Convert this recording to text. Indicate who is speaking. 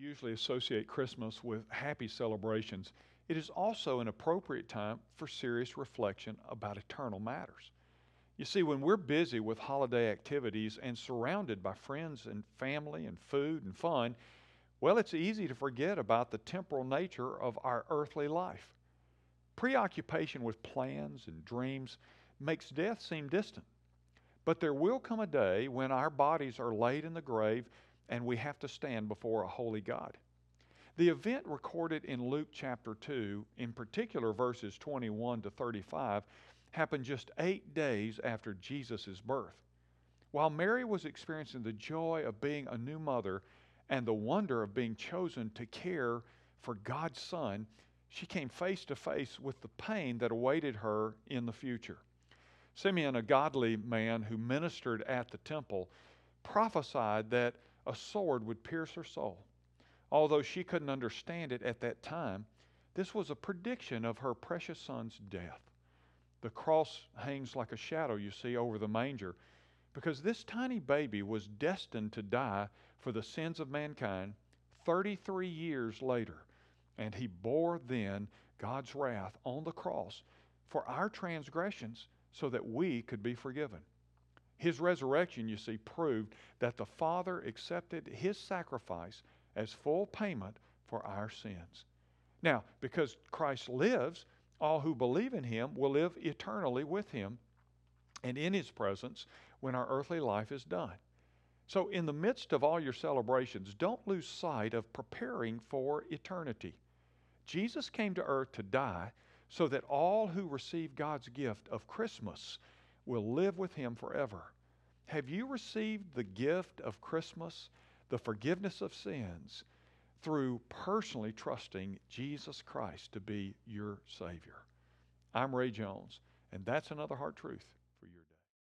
Speaker 1: usually associate Christmas with happy celebrations, it is also an appropriate time for serious reflection about eternal matters. You see, when we're busy with holiday activities and surrounded by friends and family and food and fun, well, it's easy to forget about the temporal nature of our earthly life. Preoccupation with plans and dreams makes death seem distant. But there will come a day when our bodies are laid in the grave and we have to stand before a holy God. The event recorded in Luke chapter 2, in particular verses 21 to 35, happened just eight days after Jesus' birth. While Mary was experiencing the joy of being a new mother and the wonder of being chosen to care for God's Son, she came face to face with the pain that awaited her in the future. Simeon, a godly man who ministered at the temple, prophesied that a sword would pierce her soul. Although she couldn't understand it at that time, this was a prediction of her precious son's death. The cross hangs like a shadow, you see, over the manger, because this tiny baby was destined to die for the sins of mankind 33 years later. And he bore then God's wrath on the cross for our transgressions so that we could be forgiven. His resurrection, you see, proved that the Father accepted his sacrifice as full payment for our sins. Now, because Christ lives, all who believe in him will live eternally with him and in his presence when our earthly life is done. So, in the midst of all your celebrations, don't lose sight of preparing for eternity. Jesus came to earth to die so that all who receive God's gift of Christmas will live with Him forever. Have you received the gift of Christmas, the forgiveness of sins, through personally trusting Jesus Christ to be your Savior? I'm Ray Jones, and that's another hard Truth.